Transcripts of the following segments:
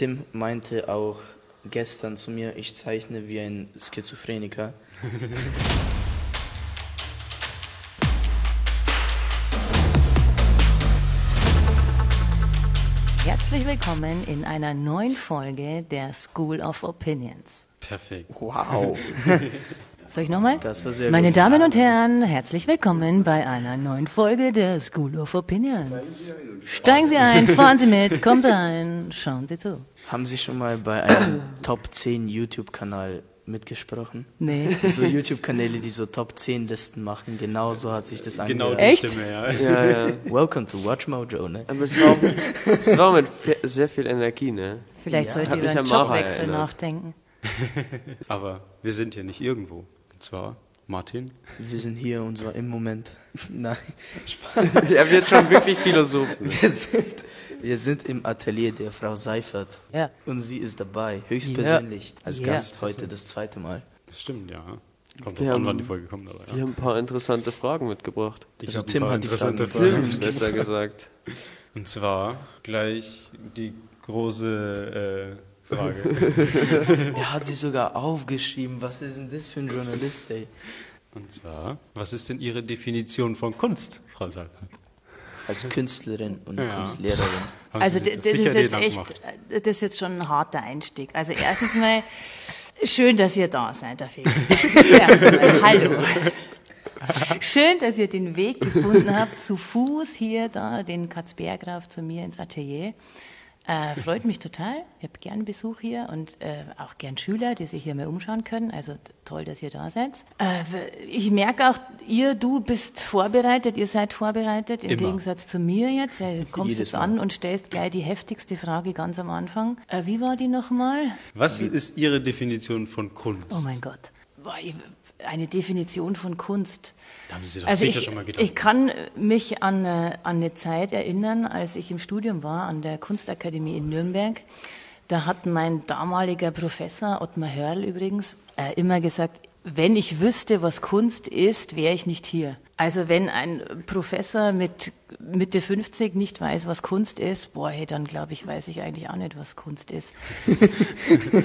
Tim meinte auch gestern zu mir, ich zeichne wie ein Schizophreniker. Herzlich willkommen in einer neuen Folge der School of Opinions. Perfekt. Wow. Soll ich nochmal? Das war sehr Meine gut. Damen und Herren, herzlich willkommen bei einer neuen Folge der School of Opinions. Steigen Sie ein, fahren Sie mit, kommen Sie rein, schauen Sie zu. Haben Sie schon mal bei einem Top 10 YouTube-Kanal mitgesprochen? Nee. So YouTube-Kanäle, die so Top 10 Listen machen, genau so hat sich das Genau angehört. die Echt? Stimme, ja. Ja, ja. Welcome to Watch Mojo, ne? Aber es war, es war mit sehr viel Energie, ne? Vielleicht Ja. sollte Hat über einen Jobwechsel erinnert. nachdenken. Aber wir sind hier nicht irgendwo. Und zwar Martin. Wir sind hier und zwar im Moment. Nein, Er wird schon wirklich Philosoph. wir sind, wir sind im Atelier der Frau Seifert. Ja. Und sie ist dabei, höchstpersönlich, als Ja. Gast heute das zweite Mal. Das stimmt, ja. Kommt Wir drauf an, haben- wann die Folge kommt, aber Wir ja. haben ein paar interessante Fragen mitgebracht. Ich Also Tim hat die interessante Fragen Fragen. Besser gesagt. Und zwar gleich die große äh, Frage. Er hat sich sogar aufgeschrieben, was ist denn das für ein Journalist, ey? Und zwar, was ist denn Ihre Definition von Kunst, Frau Seifert? Als Künstlerin und Ja. Kunstlehrerin. Also das das ist jetzt echt, gemacht? das ist jetzt schon ein harter Einstieg. Also erstens mal, schön, dass ihr da seid, auf jeden Fall. Einmal, Hallo. Schön, dass ihr den Weg gefunden habt, zu Fuß hier, da, den Katzberg rauf zu mir ins Atelier. Äh, freut mich total. Ich habe gern Besuch hier und äh, auch gern Schüler, die sich hier mal umschauen können. Also toll, dass ihr da seid. Äh, ich merke auch, ihr, du bist vorbereitet, ihr seid vorbereitet, im Immer. Gegensatz zu mir jetzt. Ja, Du kommst Jedes jetzt Mal. an und stellst gleich die heftigste Frage ganz am Anfang. Äh, wie war die nochmal? Was ist Ihre Definition von Kunst? Oh mein Gott. Eine Definition von Kunst. Da haben Sie sich doch Also sicher ich, schon mal gedacht. ich kann mich an, äh, an eine Zeit erinnern, als ich im Studium war an der Kunstakademie in Nürnberg. Da hat mein damaliger Professor, Ottmar Hörl übrigens, äh, immer gesagt, wenn ich wüsste, was Kunst ist, wäre ich nicht hier. Also wenn ein Professor mit Mitte 50 nicht weiß, was Kunst ist, boah, hey, dann glaube ich, weiß ich eigentlich auch nicht, was Kunst ist. äh,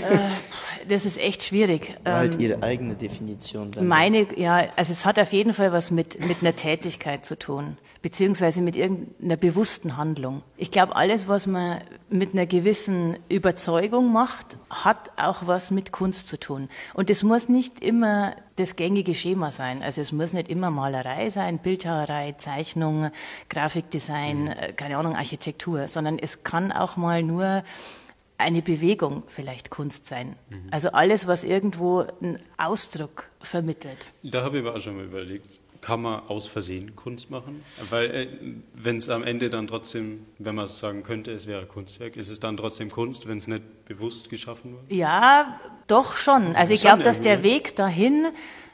das ist echt schwierig. War Ähm, halt ihre eigene Definition. Dann. meine, ja, also es hat auf jeden Fall was mit, mit einer Tätigkeit zu tun, beziehungsweise mit irgendeiner bewussten Handlung. Ich glaube, alles, was man mit einer gewissen Überzeugung macht, hat auch was mit Kunst zu tun. Und es muss nicht immer das gängige Schema sein. Also es muss nicht immer Malerei sein, Bildhauerei, Zeichnung, Grafikdesign, äh, keine Ahnung, Architektur, sondern es kann auch mal nur eine Bewegung vielleicht Kunst sein. Also alles, was irgendwo einen Ausdruck vermittelt. Da habe ich aber auch schon mal überlegt, kann man aus Versehen Kunst machen? Weil äh, wenn es am Ende dann trotzdem, wenn man sagen könnte, es wäre Kunstwerk, ist es dann trotzdem Kunst, wenn es nicht bewusst geschaffen wurde? Ja, doch schon. Also ich glaube, dass der. Weg dahin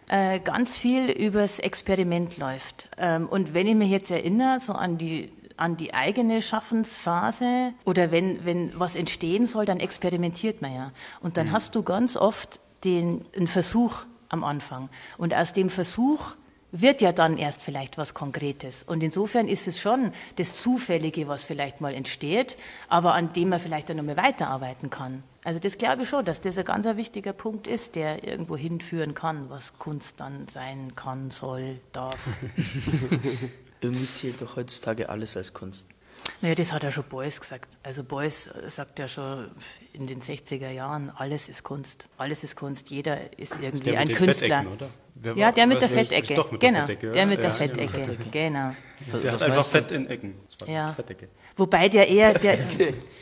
äh, ganz viel übers Experiment läuft. Ähm, und wenn ich mich jetzt erinnere, so an die an die eigene Schaffensphase oder wenn, wenn was entstehen soll, dann experimentiert man ja. Und dann hast du ganz oft den, einen Versuch am Anfang. Und aus dem Versuch wird ja dann erst vielleicht was Konkretes. Und insofern ist es schon das Zufällige, was vielleicht mal entsteht, aber an dem man vielleicht dann nochmal weiterarbeiten kann. Also das glaube ich schon, dass das ein ganz wichtiger Punkt ist, der irgendwo hinführen kann, was Kunst dann sein kann, soll, darf. Irgendwie zählt doch heutzutage alles als Kunst. Naja, das hat ja schon Beuys gesagt. Also Beuys sagt ja schon in den 60er Jahren, alles ist Kunst. Alles ist Kunst. Jeder ist irgendwie mit ein Künstler. Fettecken, oder? Wer Ja, war- der mit der Fettecke. Doch, mit der genau, Fettecke, der mit der Ja, Fettecke. Genau. Der hat einfach meinst du? Fett in Ecken. Ja. Fettecke. Wobei der eher, der,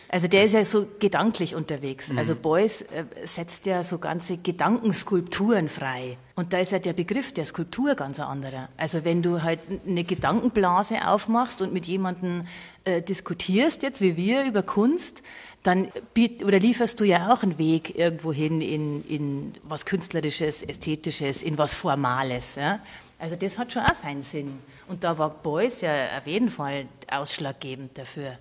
also der ist ja so gedanklich unterwegs. Also Mhm. Beuys äh, setzt ja so ganze Gedankenskulpturen frei. Und da ist ja der Begriff der Skulptur ganz ein anderer. Also wenn du halt eine Gedankenblase aufmachst und mit jemandem äh, diskutierst, jetzt wie wir, über Kunst, dann oder lieferst du ja auch einen Weg irgendwo hin in, in was Künstlerisches, Ästhetisches, in was Formales. Ja? Also das hat schon auch seinen Sinn. Und da war Beuys ja auf jeden Fall ausschlaggebend dafür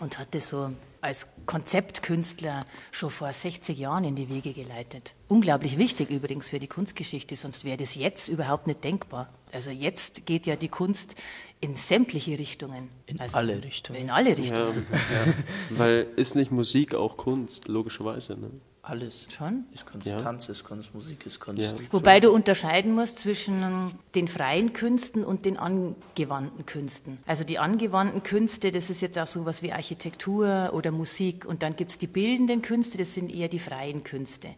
und hat das so als Konzeptkünstler schon vor 60 Jahren in die Wege geleitet. Unglaublich wichtig übrigens für die Kunstgeschichte, sonst wäre das jetzt überhaupt nicht denkbar. Also jetzt geht ja die Kunst in sämtliche Richtungen. In also alle Richtungen. In alle Ja, Richtungen. ja. Weil ist nicht Musik auch Kunst, logischerweise, ne? Alles. Schon. Ist Kunst, Ja. Tanz ist Kunst, Musik ist Kunst. Ja. Wobei du unterscheiden musst zwischen den freien Künsten und den angewandten Künsten. Also die angewandten Künste, das ist jetzt auch sowas wie Architektur oder Musik. Und dann gibt's die bildenden Künste, das sind eher die freien Künste.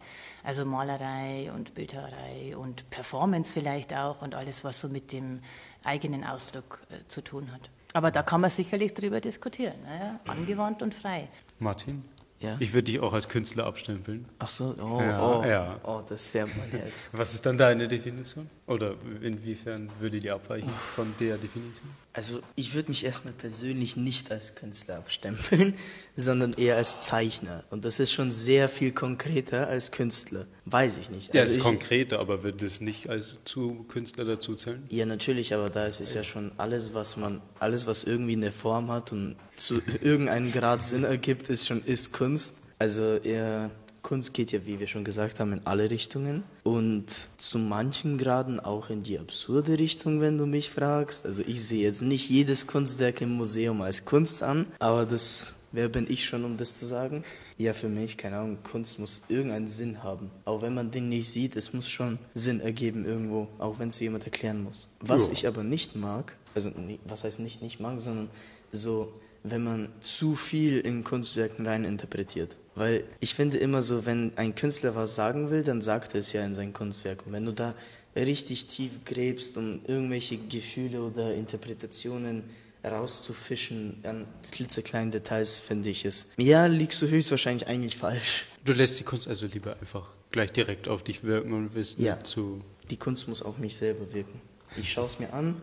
Also Malerei und Bildhauerei und Performance vielleicht auch und alles, was so mit dem eigenen Ausdruck äh, zu tun hat. Aber da kann man sicherlich drüber diskutieren. Naja, angewandt und frei. Martin? Ja. Ich würde dich auch als Künstler abstempeln. Ach so, oh, Ja, oh, ja. oh, das wärmt mein Herz. Was ist dann deine Definition? Oder inwiefern würde die abweichen von der Definition? Also ich würde mich erstmal persönlich nicht als Künstler abstempeln, sondern eher als Zeichner. Und das ist schon sehr viel konkreter als Künstler. Weiß ich nicht. Ja, Also ist konkreter, aber wird es nicht als zu Künstler dazu zählen? ja, natürlich, aber da ist es ja schon alles, was man, alles, was irgendwie eine Form hat und zu irgendeinem Grad Sinn ergibt, ist schon, ist Kunst. Also eher, Kunst geht ja, wie wir schon gesagt haben, in alle Richtungen und zu manchen Graden auch in die absurde Richtung, wenn du mich fragst. Also ich sehe jetzt nicht jedes Kunstwerk im Museum als Kunst an, aber das, wer bin ich schon, um das zu sagen? Ja, für mich, keine Ahnung, Kunst muss irgendeinen Sinn haben. Auch wenn man den nicht sieht, es muss schon Sinn ergeben irgendwo, auch wenn es jemand erklären muss. Was Ja. ich aber nicht mag, also was heißt nicht nicht mag, sondern so, wenn man zu viel in Kunstwerken rein interpretiert. Weil ich finde immer so, wenn ein Künstler was sagen will, dann sagt er es ja in sein Kunstwerk. Und wenn du da richtig tief gräbst, um irgendwelche Gefühle oder Interpretationen rauszufischen an klitzekleinen Details, finde ich es. Ja, liegst du höchstwahrscheinlich eigentlich falsch. Du lässt die Kunst also lieber einfach gleich direkt auf dich wirken und willst Ja. zu. Die Kunst muss auf mich selber wirken. Ich schaue es mir an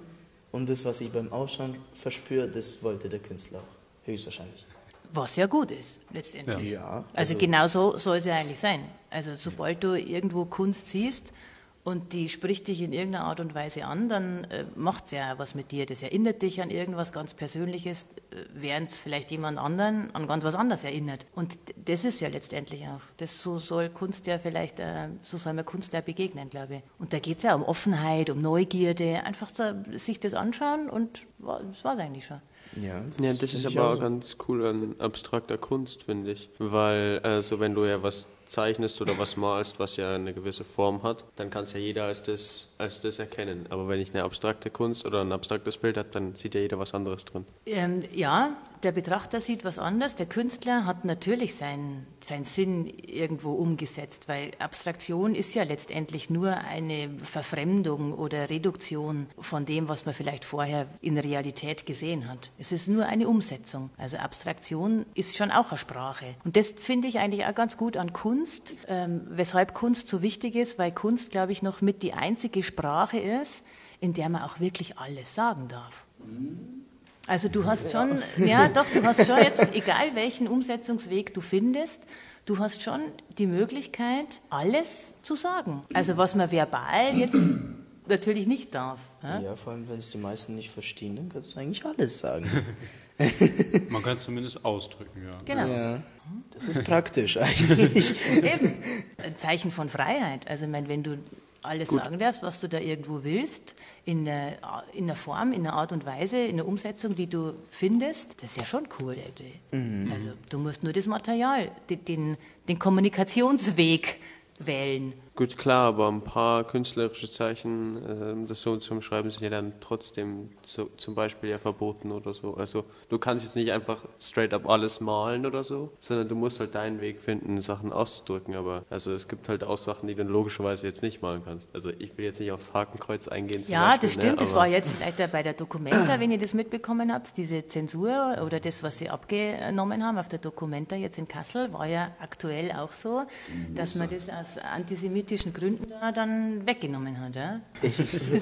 und das, was ich beim Ausschauen verspüre, das wollte der Künstler auch. Höchstwahrscheinlich. Was ja gut ist, letztendlich. Ja. Also, also- genau so soll es ja eigentlich sein. Also sobald du irgendwo Kunst siehst und die spricht dich in irgendeiner Art und Weise an, dann äh, macht es ja was mit dir. Das erinnert dich an irgendwas ganz Persönliches, äh, während es vielleicht jemand anderen an ganz was anderes erinnert. Und das ist ja letztendlich auch. Das so soll Kunst ja vielleicht, äh, so soll man Kunst ja begegnen, glaube ich. Und da geht es ja um Offenheit, um Neugierde, einfach so, sich das anschauen und das war es eigentlich schon. Ja, Ja, das ist aber auch auch so. ganz cool an abstrakter Kunst, finde ich. Weil, also wenn du ja was zeichnest oder was malst, was ja eine gewisse Form hat, dann kann es ja jeder als das, als das erkennen. Aber wenn ich eine abstrakte Kunst oder ein abstraktes Bild habe, dann sieht ja jeder was anderes drin. Ähm, ja, der Betrachter sieht was anderes. Der Künstler hat natürlich seinen, seinen Sinn irgendwo umgesetzt, weil Abstraktion ist ja letztendlich nur eine Verfremdung oder Reduktion von dem, was man vielleicht vorher in Realität gesehen hat. Es ist nur eine Umsetzung. Also Abstraktion ist schon auch eine Sprache. Und das finde ich eigentlich auch ganz gut an Kunst, ähm, weshalb Kunst so wichtig ist, weil Kunst, glaube ich, noch mit die einzige Sprache ist, in der man auch wirklich alles sagen darf. Also du hast schon, ja doch, du hast schon jetzt, egal welchen Umsetzungsweg du findest, du hast schon die Möglichkeit, alles zu sagen. Also was man verbal jetzt natürlich nicht darf. Ja? Ja, vor allem, wenn es die meisten nicht verstehen, dann kannst du eigentlich alles sagen. Man kann es zumindest ausdrücken, ja. Genau. ja, das ist praktisch eigentlich. Eben. Ein Zeichen von Freiheit. Also ich meine, wenn du alles sagen darfst, was du da irgendwo willst, in einer, in einer Form, in einer Art und Weise, in einer Umsetzung, die du findest, das ist ja schon cool. irgendwie. Also du musst nur das Material, den, den Kommunikationsweg wählen. Gut, klar, aber ein paar künstlerische Zeichen, ähm, das so zu umschreiben, sind ja dann trotzdem so, zum Beispiel ja verboten oder so. Also du kannst jetzt nicht einfach straight up alles malen oder so, sondern du musst halt deinen Weg finden, Sachen auszudrücken. Aber also es gibt halt auch Sachen, die du logischerweise jetzt nicht malen kannst. Also ich will jetzt nicht aufs Hakenkreuz eingehen. Zum Ja, Beispiel, das stimmt. Ne? das war jetzt vielleicht bei der Documenta, wenn ihr das mitbekommen habt, diese Zensur oder das, was sie abgenommen haben auf der Documenta jetzt in Kassel, war ja aktuell auch so, dass man das aus antisemitischen Gründen da dann weggenommen hat. Ja? Ich,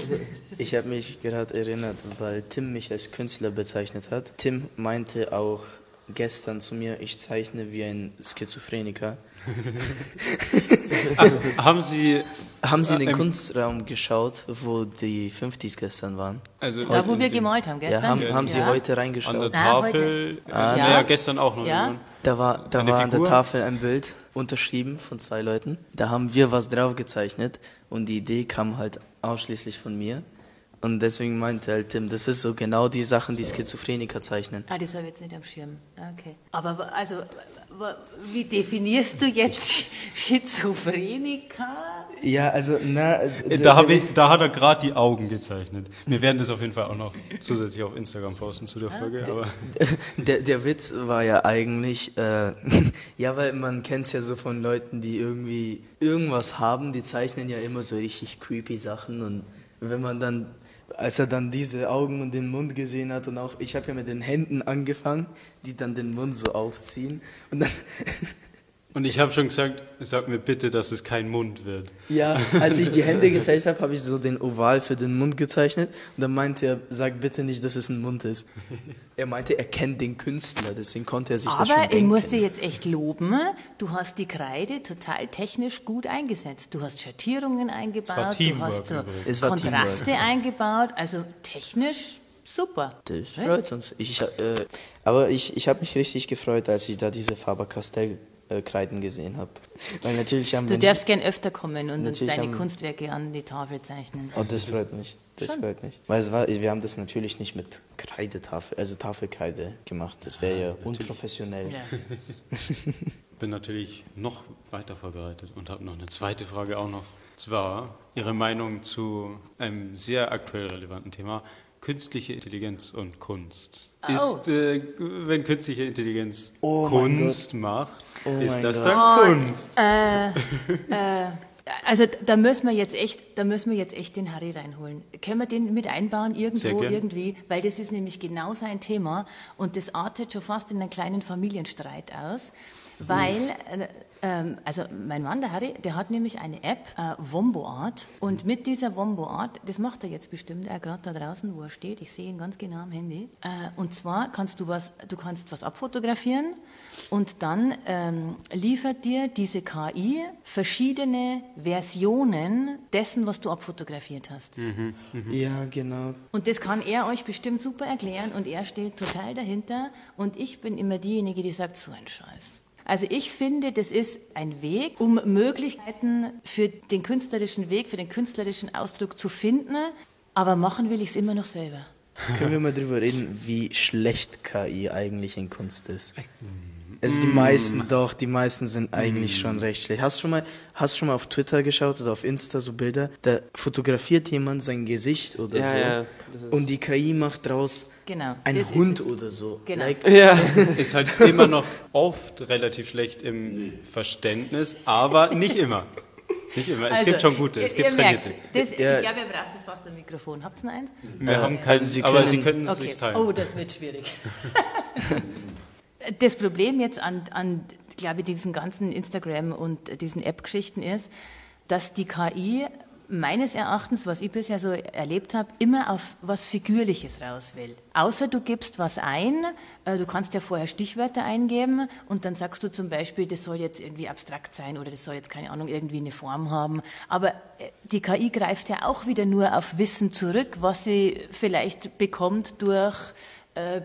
ich habe mich gerade erinnert, weil Tim mich als Künstler bezeichnet hat. Tim meinte auch gestern zu mir, ich zeichne wie ein Schizophreniker. Haben Sie, Haben Sie in den Ähm, Kunstraum geschaut, wo die 50s gestern waren? also Da, wo wir gemalt haben gestern. Ja, haben, haben Sie Ja. heute an der reingeschaut? Ah, Tafel, äh, Ja. naja, gestern auch noch. Ja. Da war, da Eine war an der? Tafel ein Bild unterschrieben von zwei Leuten. Da haben wir was drauf gezeichnet und die Idee kam halt ausschließlich von mir. Und deswegen meinte halt Tim, das ist so genau die Sachen, die Schizophreniker zeichnen. Ah, das habe ich jetzt nicht am Schirm. Okay. Aber also, wie definierst du jetzt Sch- Schizophreniker? Ja, also, na, Äh, Da, hab ich, da hat er gerade die Augen gezeichnet. Wir werden das auf jeden Fall auch noch zusätzlich auf Instagram posten zu der Folge. Aber Der, der Witz war ja eigentlich, äh, ja, weil man kennt es ja so von Leuten, die irgendwie irgendwas haben, die zeichnen ja immer so richtig creepy Sachen und wenn man dann, als er dann diese Augen und den Mund gesehen hat und auch, ich habe ja mit den Händen angefangen, die dann den Mund so aufziehen und dann, und ich habe schon gesagt, sag mir bitte, dass es kein Mund wird. ja, als ich die Hände gezeichnet habe, habe ich so den Oval für den Mund gezeichnet und dann meinte er, sag bitte nicht, dass es ein Mund ist. Er meinte, er kennt den Künstler, deswegen konnte er sich das schon Aber ich denken. muss dir jetzt echt loben, du hast die Kreide total technisch gut eingesetzt. Du hast Schattierungen eingebaut, du Teamwork hast so Kontraste eingebaut, also technisch super. Das freut uns. Ich, äh, aber ich, ich habe mich richtig gefreut, als ich da diese Faber-Castell-Kreiden gesehen habe. Weil natürlich haben Du wir... darfst gern öfter kommen und uns deine Kunstwerke an die Tafel zeichnen. Oh, das freut mich. Das freut mich. Weil es war, wir haben das natürlich nicht mit Kreidetafel, also Tafelkreide gemacht. Das wäre ja unprofessionell. Ja. Bin natürlich noch weiter vorbereitet und habe noch eine zweite Frage auch noch. Zwar Ihre Meinung zu einem sehr aktuell relevanten Thema. Künstliche Intelligenz und Kunst. Oh. Ist, äh, wenn künstliche Intelligenz Oh Kunst macht, Oh ist das Gott. dann Kunst? Also da müssen wir jetzt echt, da müssen wir jetzt echt den Harry reinholen. Können wir den mit einbauen irgendwo irgendwie, weil das ist nämlich genau sein Thema und das artet schon fast in einen kleinen Familienstreit aus, weil äh, ähm, also mein Mann der Harry, der hat nämlich eine App äh, Wombo Art und mit dieser Wombo Art, das macht er jetzt bestimmt auch gerade da draußen, wo er steht. Ich sehe ihn ganz genau am Handy. Äh, und zwar kannst du was, du kannst was abfotografieren und dann ähm, liefert dir diese KI verschiedene Versionen dessen, was du abfotografiert hast. Ja, genau. Und das kann er euch bestimmt super erklären und er steht total dahinter und ich bin immer diejenige, die sagt, so ein Scheiß. Also ich finde, das ist ein Weg, um Möglichkeiten für den künstlerischen Weg, für den künstlerischen Ausdruck zu finden, aber machen will ich es immer noch selber. Können wir mal drüber reden, wie schlecht KI eigentlich in Kunst ist? Also die meisten, doch, die meisten sind eigentlich schon recht schlecht. Hast du schon mal, hast du schon mal auf Twitter geschaut oder auf Insta so Bilder? Da fotografiert jemand sein Gesicht oder Ja, so. ja, und die KI macht draus Genau, einen Hund es. oder so. Genau. Like, Ja. Ist halt immer noch oft relativ schlecht im Verständnis, aber nicht immer. Nicht immer. Es Also, gibt schon gute, es ihr- gibt ihr merkt, trainierte. das, Der- ich glaube, ihr braucht ja fast ein Mikrofon. Habt ihr noch eins? Wir haben keinen, also Sie aber Sie können es Okay. sich teilen. Oh, das wird schwierig. das Problem jetzt an, an glaube ich, diesen ganzen Instagram und diesen App-Geschichten ist, dass die KI meines Erachtens, was ich bisher so erlebt habe, immer auf was Figürliches raus will. Außer du gibst was ein, äh, du kannst ja vorher Stichwörter eingeben und dann sagst du zum Beispiel, das soll jetzt irgendwie abstrakt sein oder das soll jetzt keine Ahnung irgendwie eine Form haben. Aber äh, die KI greift ja auch wieder nur auf Wissen zurück, was sie vielleicht bekommt durch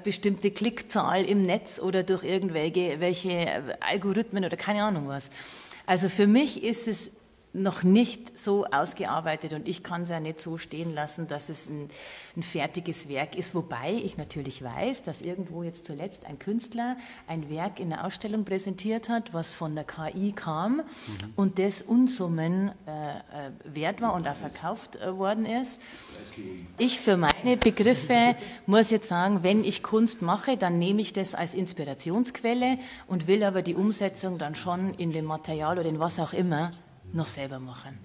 bestimmte Klickzahl im Netz oder durch irgendwelche welche Algorithmen oder keine Ahnung was. Also für mich ist es noch nicht so ausgearbeitet und ich kann es ja nicht so stehen lassen, dass es ein, ein fertiges Werk ist. Wobei ich natürlich weiß, dass irgendwo jetzt zuletzt ein Künstler ein Werk in der Ausstellung präsentiert hat, was von der KI kam und das Unsummen äh, äh, wert war und auch verkauft äh, worden ist. Ich für meine Begriffe muss jetzt sagen, wenn ich Kunst mache, dann nehme ich das als Inspirationsquelle und will aber die Umsetzung dann schon in dem Material oder in was auch immer noch selber machen.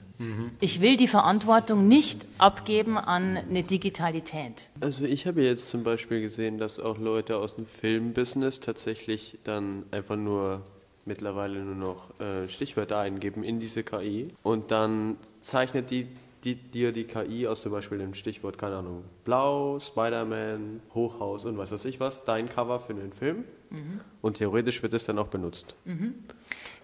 Ich will die Verantwortung nicht abgeben an eine Digitalität. Also ich habe jetzt zum Beispiel gesehen, dass auch Leute aus dem Filmbusiness tatsächlich dann einfach nur mittlerweile nur noch äh, Stichwörter eingeben in diese KI und dann zeichnet die, die dir die KI aus zum Beispiel dem Stichwort, keine Ahnung, Blau, Spider-Man, Hochhaus und was weiß ich was, dein Cover für den Film Und theoretisch wird es dann auch benutzt.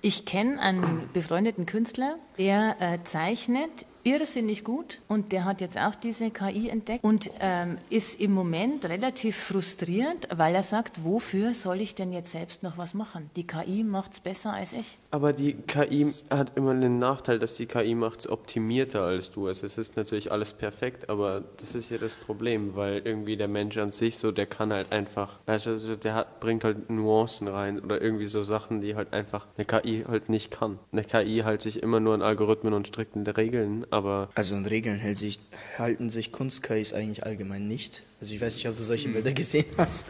Ich kenne einen befreundeten Künstler, der äh, zeichnet irrsinnig gut und der hat jetzt auch diese KI entdeckt und ähm, ist im Moment relativ frustriert, weil er sagt, wofür soll ich denn jetzt selbst noch was machen? Die KI macht es besser als ich. Aber die KI hat immer den Nachteil, dass die KI macht es optimierter als du. Also es ist natürlich alles perfekt, aber das ist ja das Problem, weil irgendwie der Mensch an sich so, der kann halt einfach, also der hat, bringt halt Nuancen rein oder irgendwie so Sachen, die halt einfach eine KI halt nicht kann. Eine KI halt sich immer nur an Algorithmen und strikten Regeln, aber Also an Regeln hält sich, halten sich Kunst-KIs eigentlich allgemein nicht. Also ich weiß nicht, ob du solche Bilder gesehen hast.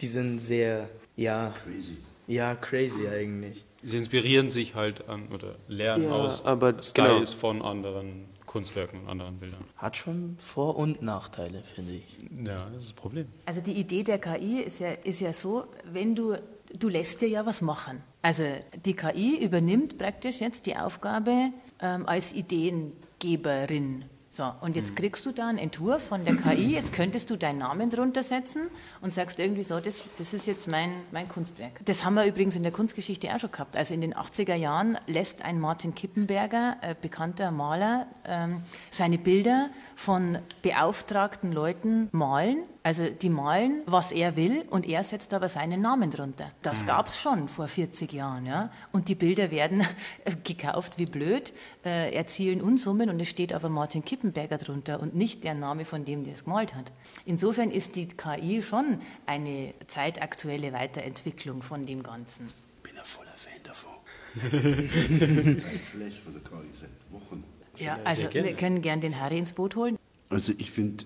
Die sind sehr, ja, Crazy. ja, crazy eigentlich. Sie inspirieren sich halt an oder lernen Ja, aus aber Styles genau. von anderen Kunstwerken und anderen Bildern. Hat schon Vor- und Nachteile, finde ich. Ja, das ist das Problem. Also die Idee der KI ist ja, ist ja so, wenn du, du lässt dir ja was machen. Also die KI übernimmt praktisch jetzt die Aufgabe ähm, als Ideengeberin. So, und jetzt kriegst du da einen Entwurf von der KI, jetzt könntest du deinen Namen drunter setzen und sagst irgendwie so, das, das ist jetzt mein, mein Kunstwerk. Das haben wir übrigens in der Kunstgeschichte auch schon gehabt. Also in den 80er Jahren lässt ein Martin Kippenberger, äh, bekannter Maler, ähm, seine Bilder von beauftragten Leuten malen. Also die malen, was er will, und er setzt aber seinen Namen drunter. Das gab's schon vor 40 Jahren. Ja? Und die Bilder werden gekauft wie blöd, äh, erzielen Unsummen und es steht aber Martin Kippenberger drunter und nicht der Name von dem, der es gemalt hat. Insofern ist die KI schon eine zeitaktuelle Weiterentwicklung von dem Ganzen. Ich bin ein voller Fan davon. ein Flash von der KI seit Wochen. Ja, also wir können gern den Harry ins Boot holen. Also ich finde,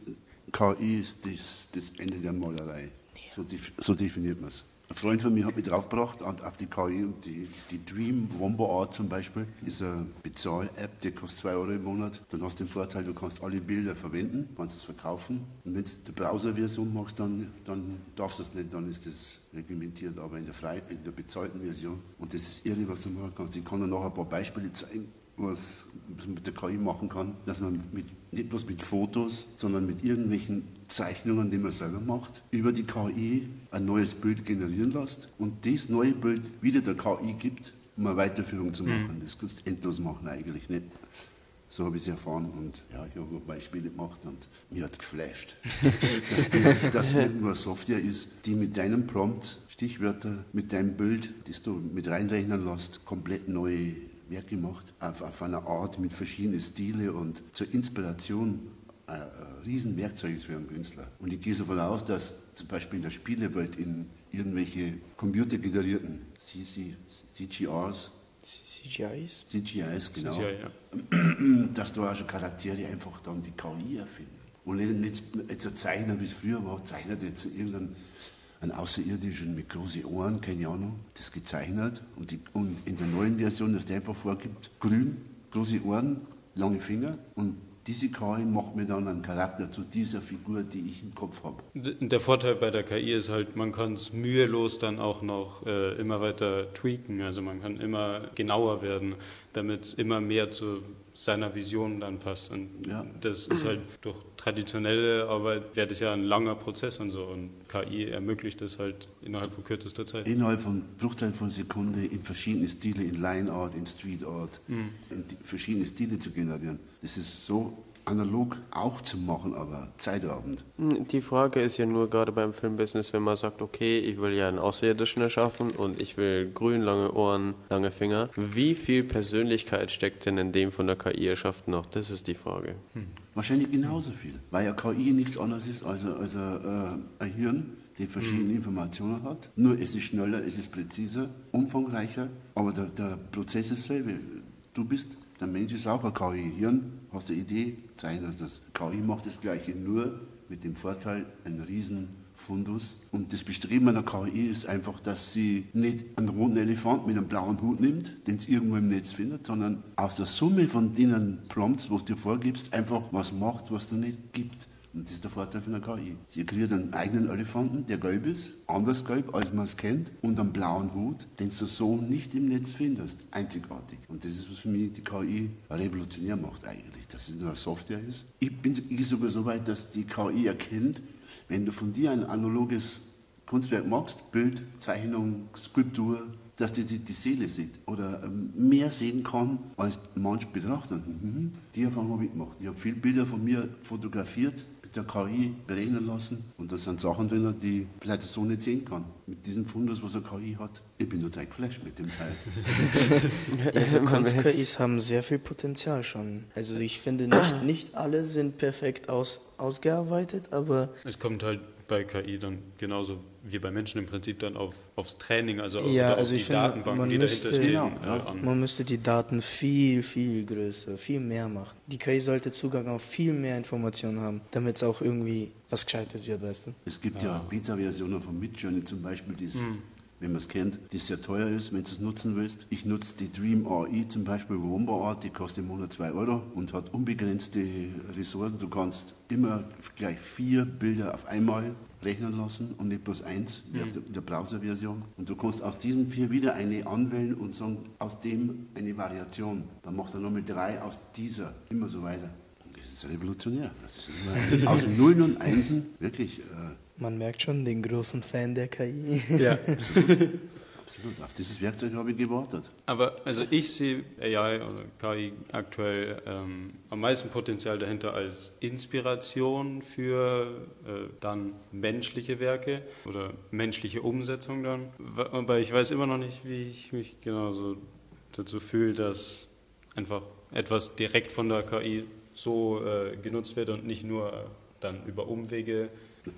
KI ist das, das Ende der Malerei. So, so definiert man es. Ein Freund von mir hat mich draufgebracht auf auf die KI und die, die Dream Wombo Art zum Beispiel ist eine Bezahl-App, die kostet 2 Euro im Monat. Dann hast du den Vorteil, du kannst alle Bilder verwenden, kannst es verkaufen. Und wenn du die Browser-Version machst, dann, dann darfst du es nicht, dann ist das reglementiert. Aber in der, frei, in der bezahlten Version, und das ist irre, was du machen kannst. Ich kann dir noch ein paar Beispiele zeigen was man mit der KI machen kann, dass man mit, nicht bloß mit Fotos, sondern mit irgendwelchen Zeichnungen, die man selber macht, über die KI ein neues Bild generieren lässt und dieses neue Bild wieder der KI gibt, um eine Weiterführung zu machen. Das kannst du endlos machen eigentlich nicht. So habe ich es erfahren und ja, ich habe Beispiele gemacht und mir hat es geflasht. dass, dass irgendwo eine Software ist, die mit deinem Prompt Stichwörter, mit deinem Bild, das du mit reinrechnen lässt, komplett neue Werke macht, auf, auf einer Art mit verschiedenen Stile und zur Inspiration ein, ein Riesenwerkzeug ist für einen Künstler. Und ich gehe davon aus, dass zum Beispiel in der Spielewelt in irgendwelche computergenerierten CC, CGRs, CGIs? CGIs, genau, Ja, ja. dass da auch schon Charaktere einfach dann die KI erfinden. Und nicht, nicht jetzt ein Zeichner, wie es früher war, zeichnet jetzt irgendeinen einen Außerirdischen mit großen Ohren, keine Ahnung, das gezeichnet. Und, die, und in der neuen Version, dass der einfach vorgibt, grün, große Ohren, lange Finger. Und diese KI macht mir dann einen Charakter zu dieser Figur, die ich im Kopf habe. Der Vorteil bei der KI ist halt, man kann es mühelos dann auch noch äh, immer weiter tweaken. Also man kann immer genauer werden, damit es immer mehr zu seiner Vision dann passt. Und Ja. das ist halt durch traditionelle Arbeit wäre das ja ein langer Prozess und so. Und KI ermöglicht das halt innerhalb von kürzester Zeit. Innerhalb von Bruchteilen von Sekunde in verschiedene Stile, in Line Art, in Street Art, Mhm. in verschiedene Stile zu generieren. Das ist so analog auch zu machen, aber zeitraubend. Die Frage ist ja nur gerade beim Filmbusiness, wenn man sagt, okay, ich will ja einen Außerirdischen erschaffen und ich will grün, lange Ohren, lange Finger. Wie viel Persönlichkeit steckt denn in dem von der KI erschafften noch? Das ist die Frage. Wahrscheinlich genauso viel, weil ja KI nichts anderes ist als, ein- als äh, ein Hirn, die verschiedene Informationen hat. Nur es ist schneller, es ist präziser, umfangreicher, aber der, der Prozess ist dasselbe. Du bist, der Mensch ist auch ein KI. Hast eine Idee, zeichnest das. KI macht das Gleiche, nur mit dem Vorteil, ein riesen Fundus. Und das Bestreben einer KI ist einfach, dass sie nicht einen roten Elefant mit einem blauen Hut nimmt, den sie irgendwo im Netz findet, sondern aus der Summe von denen Prompts, was du vorgibst, einfach was macht, was du nicht gibt. Und das ist der Vorteil von der KI. Sie kreiert einen eigenen Elefanten, der gelb ist, anders gelb, als man es kennt, und einen blauen Hut, den du so nicht im Netz findest. Einzigartig. Und das ist, was für mich die KI revolutionär macht eigentlich, dass es nur Software ist. Ich bin sogar so weit, dass die KI erkennt, wenn du von dir ein analoges Kunstwerk magst, Bild, Zeichnung, Skulptur, dass die die, die Seele sieht oder ähm, mehr sehen kann als manch Betrachter. Mhm. Die Erfahrung habe ich gemacht. Ich habe viele Bilder von mir fotografiert, der KI berechnen lassen und da sind Sachen drin, die vielleicht so nicht sehen kann. Mit diesem Fundus, was eine KI hat. Ich bin total geflasht mit dem Teil. Also Kunst-KIs haben sehr viel Potenzial schon. Also ich finde nicht, nicht alle sind perfekt aus, ausgearbeitet, aber Es kommt halt bei KI dann genauso wie bei Menschen im Prinzip dann auf, aufs Training, also, Ja, oder also auf die finde, Datenbanken, man die müsste- dahinter stehen, Genau, ja. äh, an. man müsste die Daten viel, viel größer, viel mehr machen. Die KI sollte Zugang auf viel mehr Informationen haben, damit es auch irgendwie was Gescheites wird, weißt du? Es gibt ja, Beta-Versionen von Midjourney zum Beispiel, die wenn man es kennt, die sehr teuer ist, wenn du es nutzen willst. Ich nutze die Dream AI zum Beispiel, Womba Art, die kostet im Monat 2 Euro und hat unbegrenzte Ressourcen. Du kannst immer gleich vier Bilder auf einmal rechnen lassen und nicht bloß eins, wie auf der, der Browser-Version. Und du kannst aus diesen vier wieder eine anwählen und sagen, aus dem eine Variation. Dann macht er nochmal drei aus dieser, immer so weiter. Und das ist revolutionär. Das ist immer aus Nullen und Einsen wirklich... Äh, Man merkt schon den großen Fan der KI. Ja. Absolut, auf dieses Werkzeug habe ich gewartet. Aber also ich sehe AI oder KI aktuell ähm, am meisten Potenzial dahinter als Inspiration für äh, dann menschliche Werke oder menschliche Umsetzung dann. Aber ich weiß immer noch nicht, wie ich mich genauso dazu fühle, dass einfach etwas direkt von der KI so äh, genutzt wird und nicht nur dann über Umwege.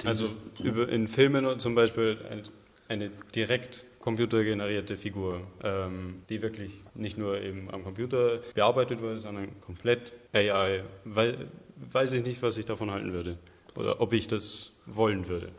Also über, in Filmen zum Beispiel ein- eine direkt computergenerierte Figur, ähm, die wirklich nicht nur eben am Computer bearbeitet wurde, sondern komplett AI. Weil, weiß ich nicht, was ich davon halten würde oder ob ich das wollen würde.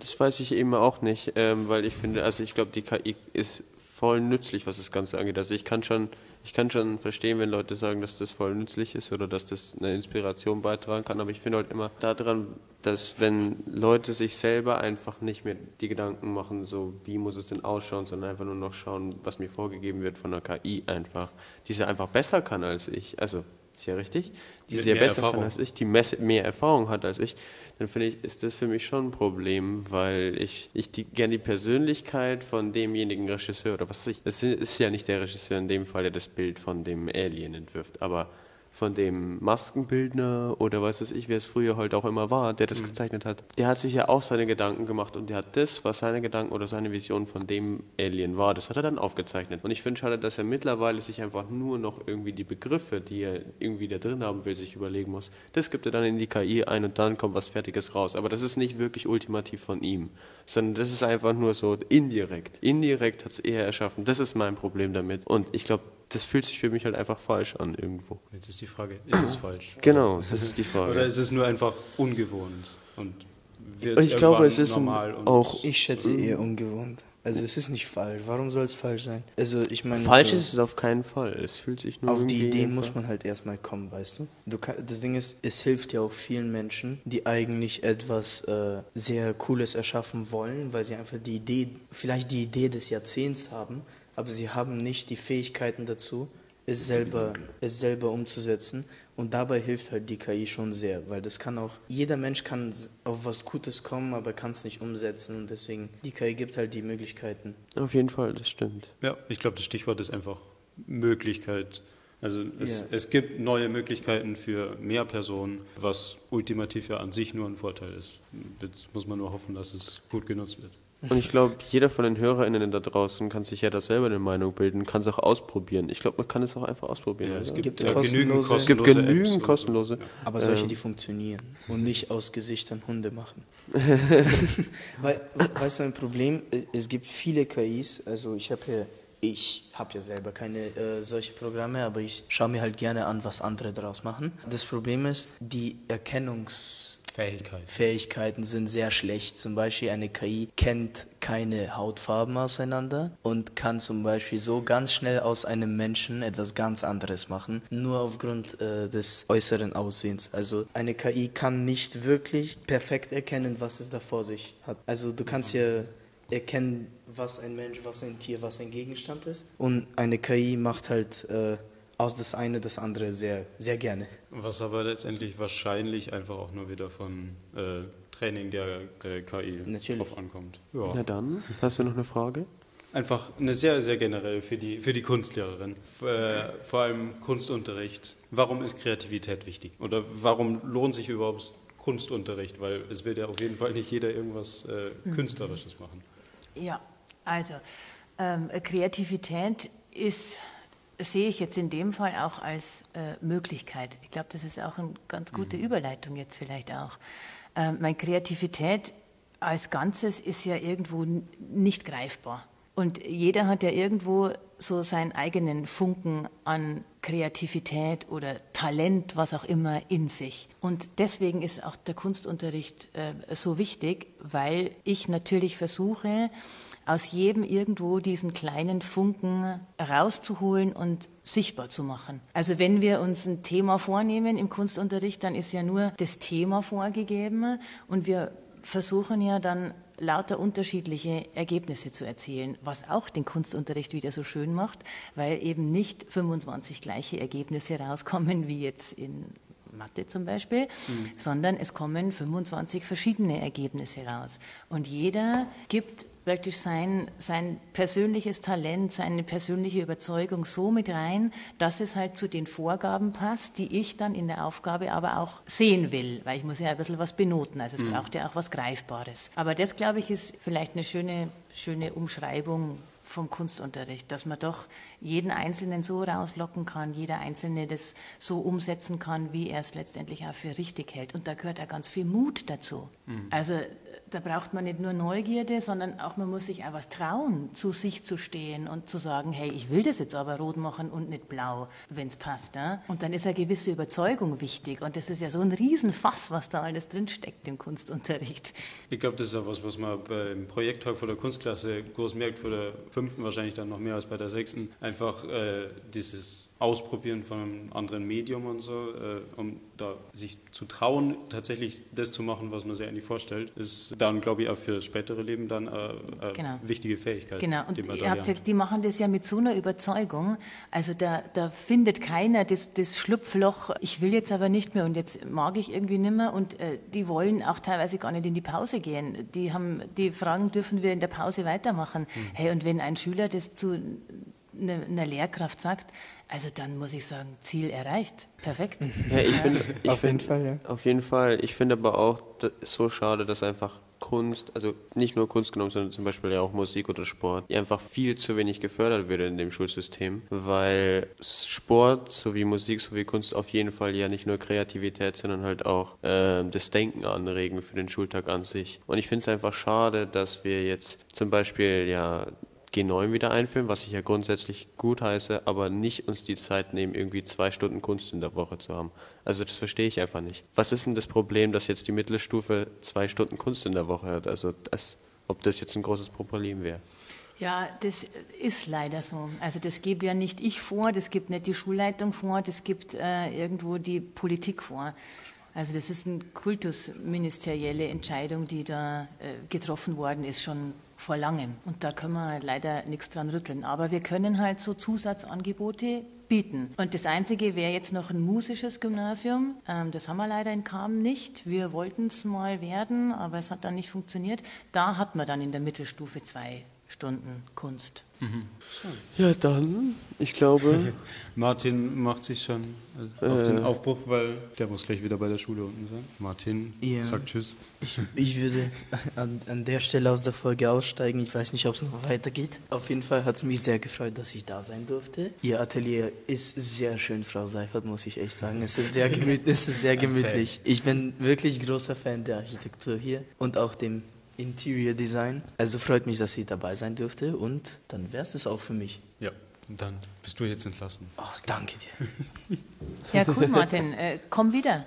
Das weiß ich eben auch nicht, ähm, weil ich finde, also ich glaube, die KI ist voll nützlich, was das Ganze angeht. Also ich kann schon, ich kann schon verstehen, wenn Leute sagen, dass das voll nützlich ist oder dass das eine Inspiration beitragen kann, aber ich finde halt immer daran, dass wenn Leute sich selber einfach nicht mehr die Gedanken machen, so wie muss es denn ausschauen, sondern einfach nur noch schauen, was mir vorgegeben wird von der KI einfach, die sie einfach besser kann als ich. Also ist ja richtig, die sehr mehr besser kann Erfahrung. als ich, die mehr Erfahrung hat als ich, dann finde ich, ist das für mich schon ein Problem, weil ich, ich die, gerne die Persönlichkeit von demjenigen Regisseur oder was weiß ich, es ist ja nicht der Regisseur in dem Fall, der das Bild von dem Alien entwirft, aber von dem Maskenbildner oder weiß was ich, wer es früher halt auch immer war, der das gezeichnet hat, der hat sich ja auch seine Gedanken gemacht und der hat das, was seine Gedanken oder seine Vision von dem Alien war, das hat er dann aufgezeichnet. Und ich finde schade, dass er mittlerweile sich einfach nur noch irgendwie die Begriffe, die er irgendwie da drin haben will, sich überlegen muss. Das gibt er dann in die KI ein und dann kommt was Fertiges raus. Aber das ist nicht wirklich ultimativ von ihm, sondern das ist einfach nur so indirekt. Indirekt hat es er erschaffen. Das ist mein Problem damit. Und ich glaube, das fühlt sich für mich halt einfach falsch an irgendwo. Jetzt ist die Frage, ist es falsch? Genau, das ist die Frage. Oder ist es nur einfach ungewohnt und wird Ich glaube, es ist ein- normal und auch Ich schätze eher ungewohnt. Also es ist nicht falsch. Warum soll es falsch sein? Also ich meine, Falsch so- ist es auf keinen Fall. Es fühlt sich nur Auf die Ideen muss man halt erstmal kommen, weißt du? du kann, das Ding ist, es hilft ja auch vielen Menschen, die eigentlich etwas äh, sehr Cooles erschaffen wollen, weil sie einfach die Idee, vielleicht die Idee des Jahrzehnts haben, aber sie haben nicht die Fähigkeiten dazu, es selber, es selber umzusetzen. Und dabei hilft halt die KI schon sehr, weil das kann auch, jeder Mensch kann s- auf was Gutes kommen, aber kann es nicht umsetzen. Und deswegen, die KI gibt halt die Möglichkeiten. Auf jeden Fall, das stimmt. Ja, ich glaube, das Stichwort ist einfach Möglichkeit. Also es, Ja. es gibt neue Möglichkeiten für mehr Personen, was ultimativ ja an sich nur ein Vorteil ist. Jetzt muss man nur hoffen, dass es gut genutzt wird. Und ich glaube, jeder von den HörerInnen da draußen kann sich ja da selber eine Meinung bilden, kann es auch ausprobieren. Ich glaube, man kann es auch einfach ausprobieren. Ja, es gibt ja genügend kostenlose- Es gibt kostenlose genügend Apps und so. kostenlose. Aber solche, Ähm. die funktionieren und nicht aus Gesichtern Hunde machen. Weil, weißt du, ein Problem, äh, es gibt viele KIs, also ich habe ja, ich habe ja selber keine äh, solche Programme, aber ich schaue mir halt gerne an, was andere draus machen. Das Problem ist, die Erkennungsfähigkeiten Fähigkeit. sind sehr schlecht. Zum Beispiel eine KI kennt keine Hautfarben auseinander und kann zum Beispiel so ganz schnell aus einem Menschen etwas ganz anderes machen, nur aufgrund äh, des äußeren Aussehens. Also eine KI kann nicht wirklich perfekt erkennen, was es da vor sich hat. Also du kannst ja erkennen, was ein Mensch, was ein Tier, was ein Gegenstand ist. Und eine KI macht halt äh, aus das eine das andere sehr, sehr gerne. Was aber letztendlich wahrscheinlich einfach auch nur wieder von äh, Training der äh, KI Natürlich. drauf ankommt. Ja. Na dann, hast du noch eine Frage? Einfach eine sehr, sehr generell für die, für die Kunstlehrerin. Äh, vor allem Kunstunterricht. Warum ist Kreativität wichtig? Oder warum lohnt sich überhaupt Kunstunterricht? Weil es wird ja auf jeden Fall nicht jeder irgendwas äh, Künstlerisches machen. Ja, also ähm, Kreativität ist, sehe ich jetzt in dem Fall auch als äh, Möglichkeit. Ich glaube, das ist auch eine ganz gute Überleitung jetzt vielleicht auch. Ähm, meine Kreativität als Ganzes ist ja irgendwo nicht greifbar. Und jeder hat ja irgendwo so seinen eigenen Funken an Kreativität oder Talent, was auch immer, in sich. Und deswegen ist auch der Kunstunterricht äh, so wichtig, weil ich natürlich versuche, aus jedem irgendwo diesen kleinen Funken rauszuholen und sichtbar zu machen. Also wenn wir uns ein Thema vornehmen im Kunstunterricht, dann ist ja nur das Thema vorgegeben und wir versuchen ja dann lauter unterschiedliche Ergebnisse zu erzielen, was auch den Kunstunterricht wieder so schön macht, weil eben nicht 25 gleiche Ergebnisse rauskommen wie jetzt in Mathe zum Beispiel, sondern es kommen 25 verschiedene Ergebnisse raus. Und jeder gibt praktisch sein, sein persönliches Talent, seine persönliche Überzeugung so mit rein, dass es halt zu den Vorgaben passt, die ich dann in der Aufgabe aber auch sehen will, weil ich muss ja ein bisschen was benoten, also es braucht ja auch was Greifbares. Aber das, glaube ich, ist vielleicht eine schöne, schöne Umschreibung vom Kunstunterricht, dass man doch jeden Einzelnen so rauslocken kann, jeder Einzelne das so umsetzen kann, wie er es letztendlich auch für richtig hält. Und da gehört auch ganz viel Mut dazu. Also da braucht man nicht nur Neugierde, sondern auch man muss sich auch was trauen, zu sich zu stehen und zu sagen, hey, ich will das jetzt aber rot machen und nicht blau, wenn es passt. Ne? Und dann ist eine gewisse Überzeugung wichtig. Und das ist ja so ein Riesenfass, was da alles drinsteckt im Kunstunterricht. Ich glaube, das ist auch was, was man beim Projekttag vor der Kunstklasse groß merkt, vor der fünften wahrscheinlich dann noch mehr als bei der sechsten. Einfach äh, dieses Ausprobieren von einem anderen Medium und so, äh, um da sich zu trauen, tatsächlich das zu machen, was man sich eigentlich vorstellt, ist dann, glaube ich, auch für das spätere Leben dann äh, äh, Genau. wichtige Fähigkeit. Genau, und die man ihr habt gesagt, die machen das ja mit so einer Überzeugung. Also da, da findet keiner das, das Schlupfloch, ich will jetzt aber nicht mehr und jetzt mag ich irgendwie nicht mehr. Und äh, die wollen auch teilweise gar nicht in die Pause gehen. Die, haben, die fragen, dürfen wir in der Pause weitermachen? Hm. Hey, und wenn ein Schüler das zu einer, einer Lehrkraft sagt, also dann muss ich sagen, Ziel erreicht. Perfekt. Ja, ich finde, ich Auf jeden find, Fall, ja. Auf jeden Fall. Ich finde aber auch so schade, dass einfach Kunst, also nicht nur Kunst genommen, sondern zum Beispiel ja auch Musik oder Sport, die einfach viel zu wenig gefördert wird in dem Schulsystem, weil Sport sowie Musik sowie Kunst auf jeden Fall ja nicht nur Kreativität, sondern halt auch ähm, das Denken anregen für den Schultag an sich. Und ich finde es einfach schade, dass wir jetzt zum Beispiel ja G9 wieder einführen, was ich ja grundsätzlich gut heiße, aber nicht uns die Zeit nehmen, irgendwie zwei Stunden Kunst in der Woche zu haben. Also das verstehe ich einfach nicht. Was ist denn das Problem, dass jetzt die Mittelstufe zwei Stunden Kunst in der Woche hat? Also das, ob das jetzt ein großes Problem wäre. Ja, das ist leider so. Also das gebe ja nicht ich vor, das gibt nicht die Schulleitung vor, das gibt äh, irgendwo die Politik vor. Also das ist eine kultusministerielle Entscheidung, die da äh, getroffen worden ist, schon vor langem. Und da können wir leider nichts dran rütteln. Aber wir können halt so Zusatzangebote bieten. Und das Einzige wäre jetzt noch ein musisches Gymnasium. Ähm, das haben wir leider in Kamen nicht. Wir wollten es mal werden, aber es hat dann nicht funktioniert. Da hat man dann in der Mittelstufe zwei Stunden Kunst. Ja, dann, ich glaube, Martin macht sich schon äh, auf den Aufbruch, weil der muss gleich wieder bei der Schule unten sein. Martin Ja. sagt Tschüss. Ich, ich würde an, an der Stelle aus der Folge aussteigen. Ich weiß nicht, ob es noch weitergeht. Auf jeden Fall hat es mich sehr gefreut, dass ich da sein durfte. Ihr Atelier ist sehr schön, Frau Seifert, muss ich echt sagen. Es ist sehr gemütlich. Es ist sehr gemütlich. Ich bin wirklich großer Fan der Architektur hier und auch dem Interior Design. Also freut mich, dass ich dabei sein durfte und dann wäre es das auch für mich. Ja, und dann bist du jetzt entlassen. Oh, danke dir. Ja, cool, Martin. Äh, komm wieder.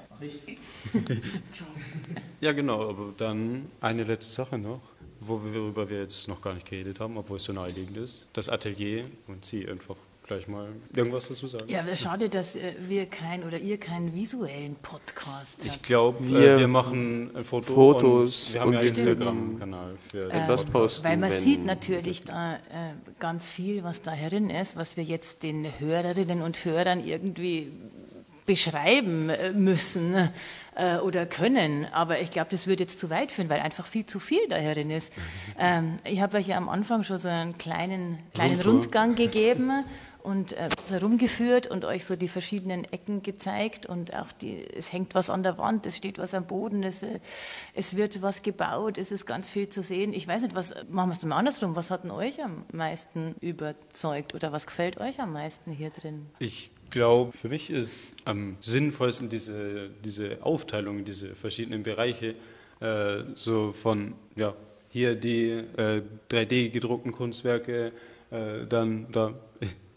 Ja, genau, aber dann eine letzte Sache noch, worüber wir jetzt noch gar nicht geredet haben, obwohl es so naheliegend ist. Das Atelier und Sie einfach gleich mal irgendwas dazu sagen. Ja, aber schade, dass äh, wir kein oder ihr keinen visuellen Podcast Ich habt. glaube, Wir- äh, wir machen ein Foto Fotos und wir haben und ja wir einen Instagram-Kanal für den etwas Podcast. posten. Weil man sieht natürlich da äh, ganz viel, was da herin ist, was wir jetzt den Hörerinnen und Hörern irgendwie beschreiben äh, müssen äh, oder können. Aber ich glaube, das würde jetzt zu weit führen, weil einfach viel zu viel da herin ist. Ähm, ich habe euch ja am Anfang schon so einen kleinen, kleinen Rundtour. Rundgang gegeben und äh, herumgeführt und euch so die verschiedenen Ecken gezeigt und auch die, es hängt was an der Wand, es steht was am Boden, es, äh, es wird was gebaut, es ist ganz viel zu sehen. Ich weiß nicht, was, machen wir es mal andersrum, was hat denn euch am meisten überzeugt oder was gefällt euch am meisten hier drin? Ich glaube, für mich ist am sinnvollsten diese, diese Aufteilung, diese verschiedenen Bereiche, äh, so von, ja, hier die äh, 3D gedruckten Kunstwerke, äh, dann da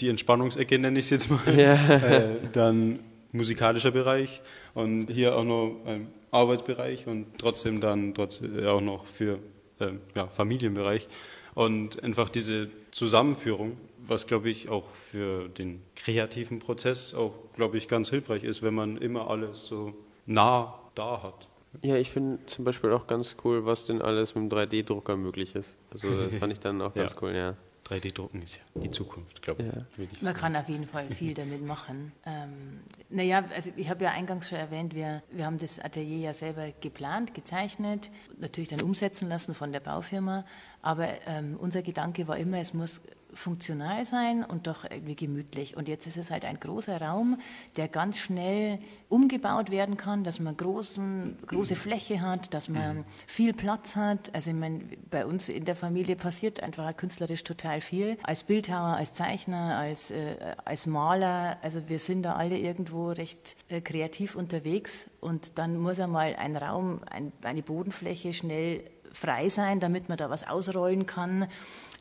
die Entspannungsecke nenne ich es jetzt mal, äh, dann musikalischer Bereich und hier auch noch ein Arbeitsbereich und trotzdem dann trotzdem auch noch für ähm, ja, Familienbereich und einfach diese Zusammenführung, was glaube ich auch für den kreativen Prozess auch glaube ich ganz hilfreich ist, wenn man immer alles so nah da hat. Ja, ich finde zum Beispiel auch ganz cool, was denn alles mit dem 3D-Drucker möglich ist. Also das fand ich dann auch ganz Ja. cool, ja. 3D-Drucken ist ja die Zukunft, glaube ich. Ja. ich Man sagen. kann auf jeden Fall viel damit machen. Ähm, naja, also ich habe ja eingangs schon erwähnt, wir, wir haben das Atelier ja selber geplant, gezeichnet, natürlich dann umsetzen lassen von der Baufirma. Aber ähm, unser Gedanke war immer, es muss funktional sein und doch irgendwie gemütlich. Und jetzt ist es halt ein großer Raum, der ganz schnell umgebaut werden kann, dass man großen, große Fläche hat, dass man viel Platz hat. Also ich meine, bei uns in der Familie passiert einfach künstlerisch total viel. Als Bildhauer, als Zeichner, als, äh, als Maler, also wir sind da alle irgendwo recht äh, kreativ unterwegs und dann muss einmal ein Raum, ein, eine Bodenfläche schnell frei sein, damit man da was ausrollen kann.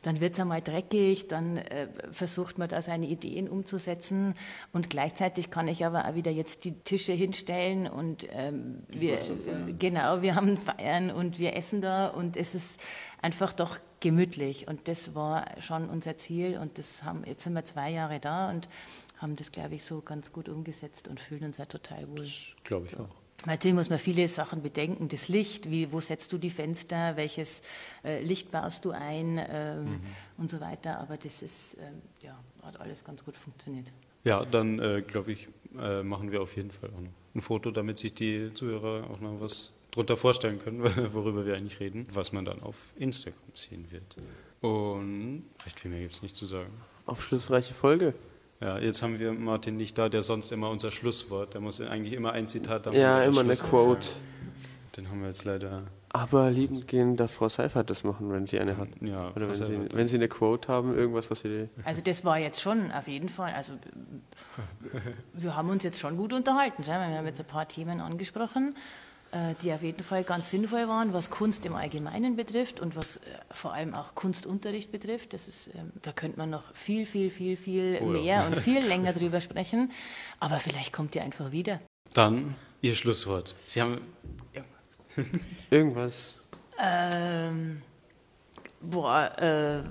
Dann wird es einmal dreckig, dann äh, versucht man da seine Ideen umzusetzen und gleichzeitig kann ich aber auch wieder jetzt die Tische hinstellen und ähm, wir, genau, wir haben Feiern und wir essen da und es ist einfach doch gemütlich und das war schon unser Ziel und das haben, jetzt sind wir zwei Jahre da und haben das, glaube ich, so ganz gut umgesetzt und fühlen uns ja total wohl. Glaube ich auch. Natürlich muss man viele Sachen bedenken. Das Licht, wie, wo setzt du die Fenster, welches äh, Licht baust du ein ähm, und so weiter. Aber das ist, ähm, ja, hat alles ganz gut funktioniert. Ja, dann äh, glaube ich, äh, machen wir auf jeden Fall auch noch ein Foto, damit sich die Zuhörer auch noch was drunter vorstellen können, worüber wir eigentlich reden, was man dann auf Instagram sehen wird. Und recht viel mehr gibt es nicht zu sagen. Aufschlussreiche Folge. Ja, jetzt haben wir Martin nicht da, der sonst immer unser Schlusswort, der muss eigentlich immer ein Zitat haben. Ja, immer eine Quote. sagen. Den haben wir jetzt leider. Aber liebend gehen darf Frau Seifert das machen, wenn sie eine hat. Ja, Oder wenn sie, wenn sie eine Quote haben, irgendwas, was sie... Also das war jetzt schon auf jeden Fall, also wir haben uns jetzt schon gut unterhalten. Wir haben jetzt ein paar Themen angesprochen, die auf jeden Fall ganz sinnvoll waren, was Kunst im Allgemeinen betrifft und was äh, vor allem auch Kunstunterricht betrifft. Das ist, ähm, da könnte man noch viel, viel, viel, viel Oh ja. mehr und viel länger drüber sprechen. Aber vielleicht kommt ihr einfach wieder. Dann Ihr Schlusswort. Sie haben. Irgendwas. Ähm, boah, äh,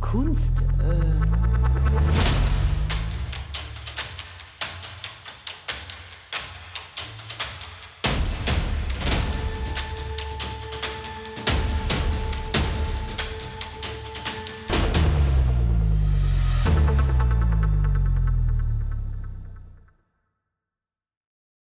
Kunst. Äh,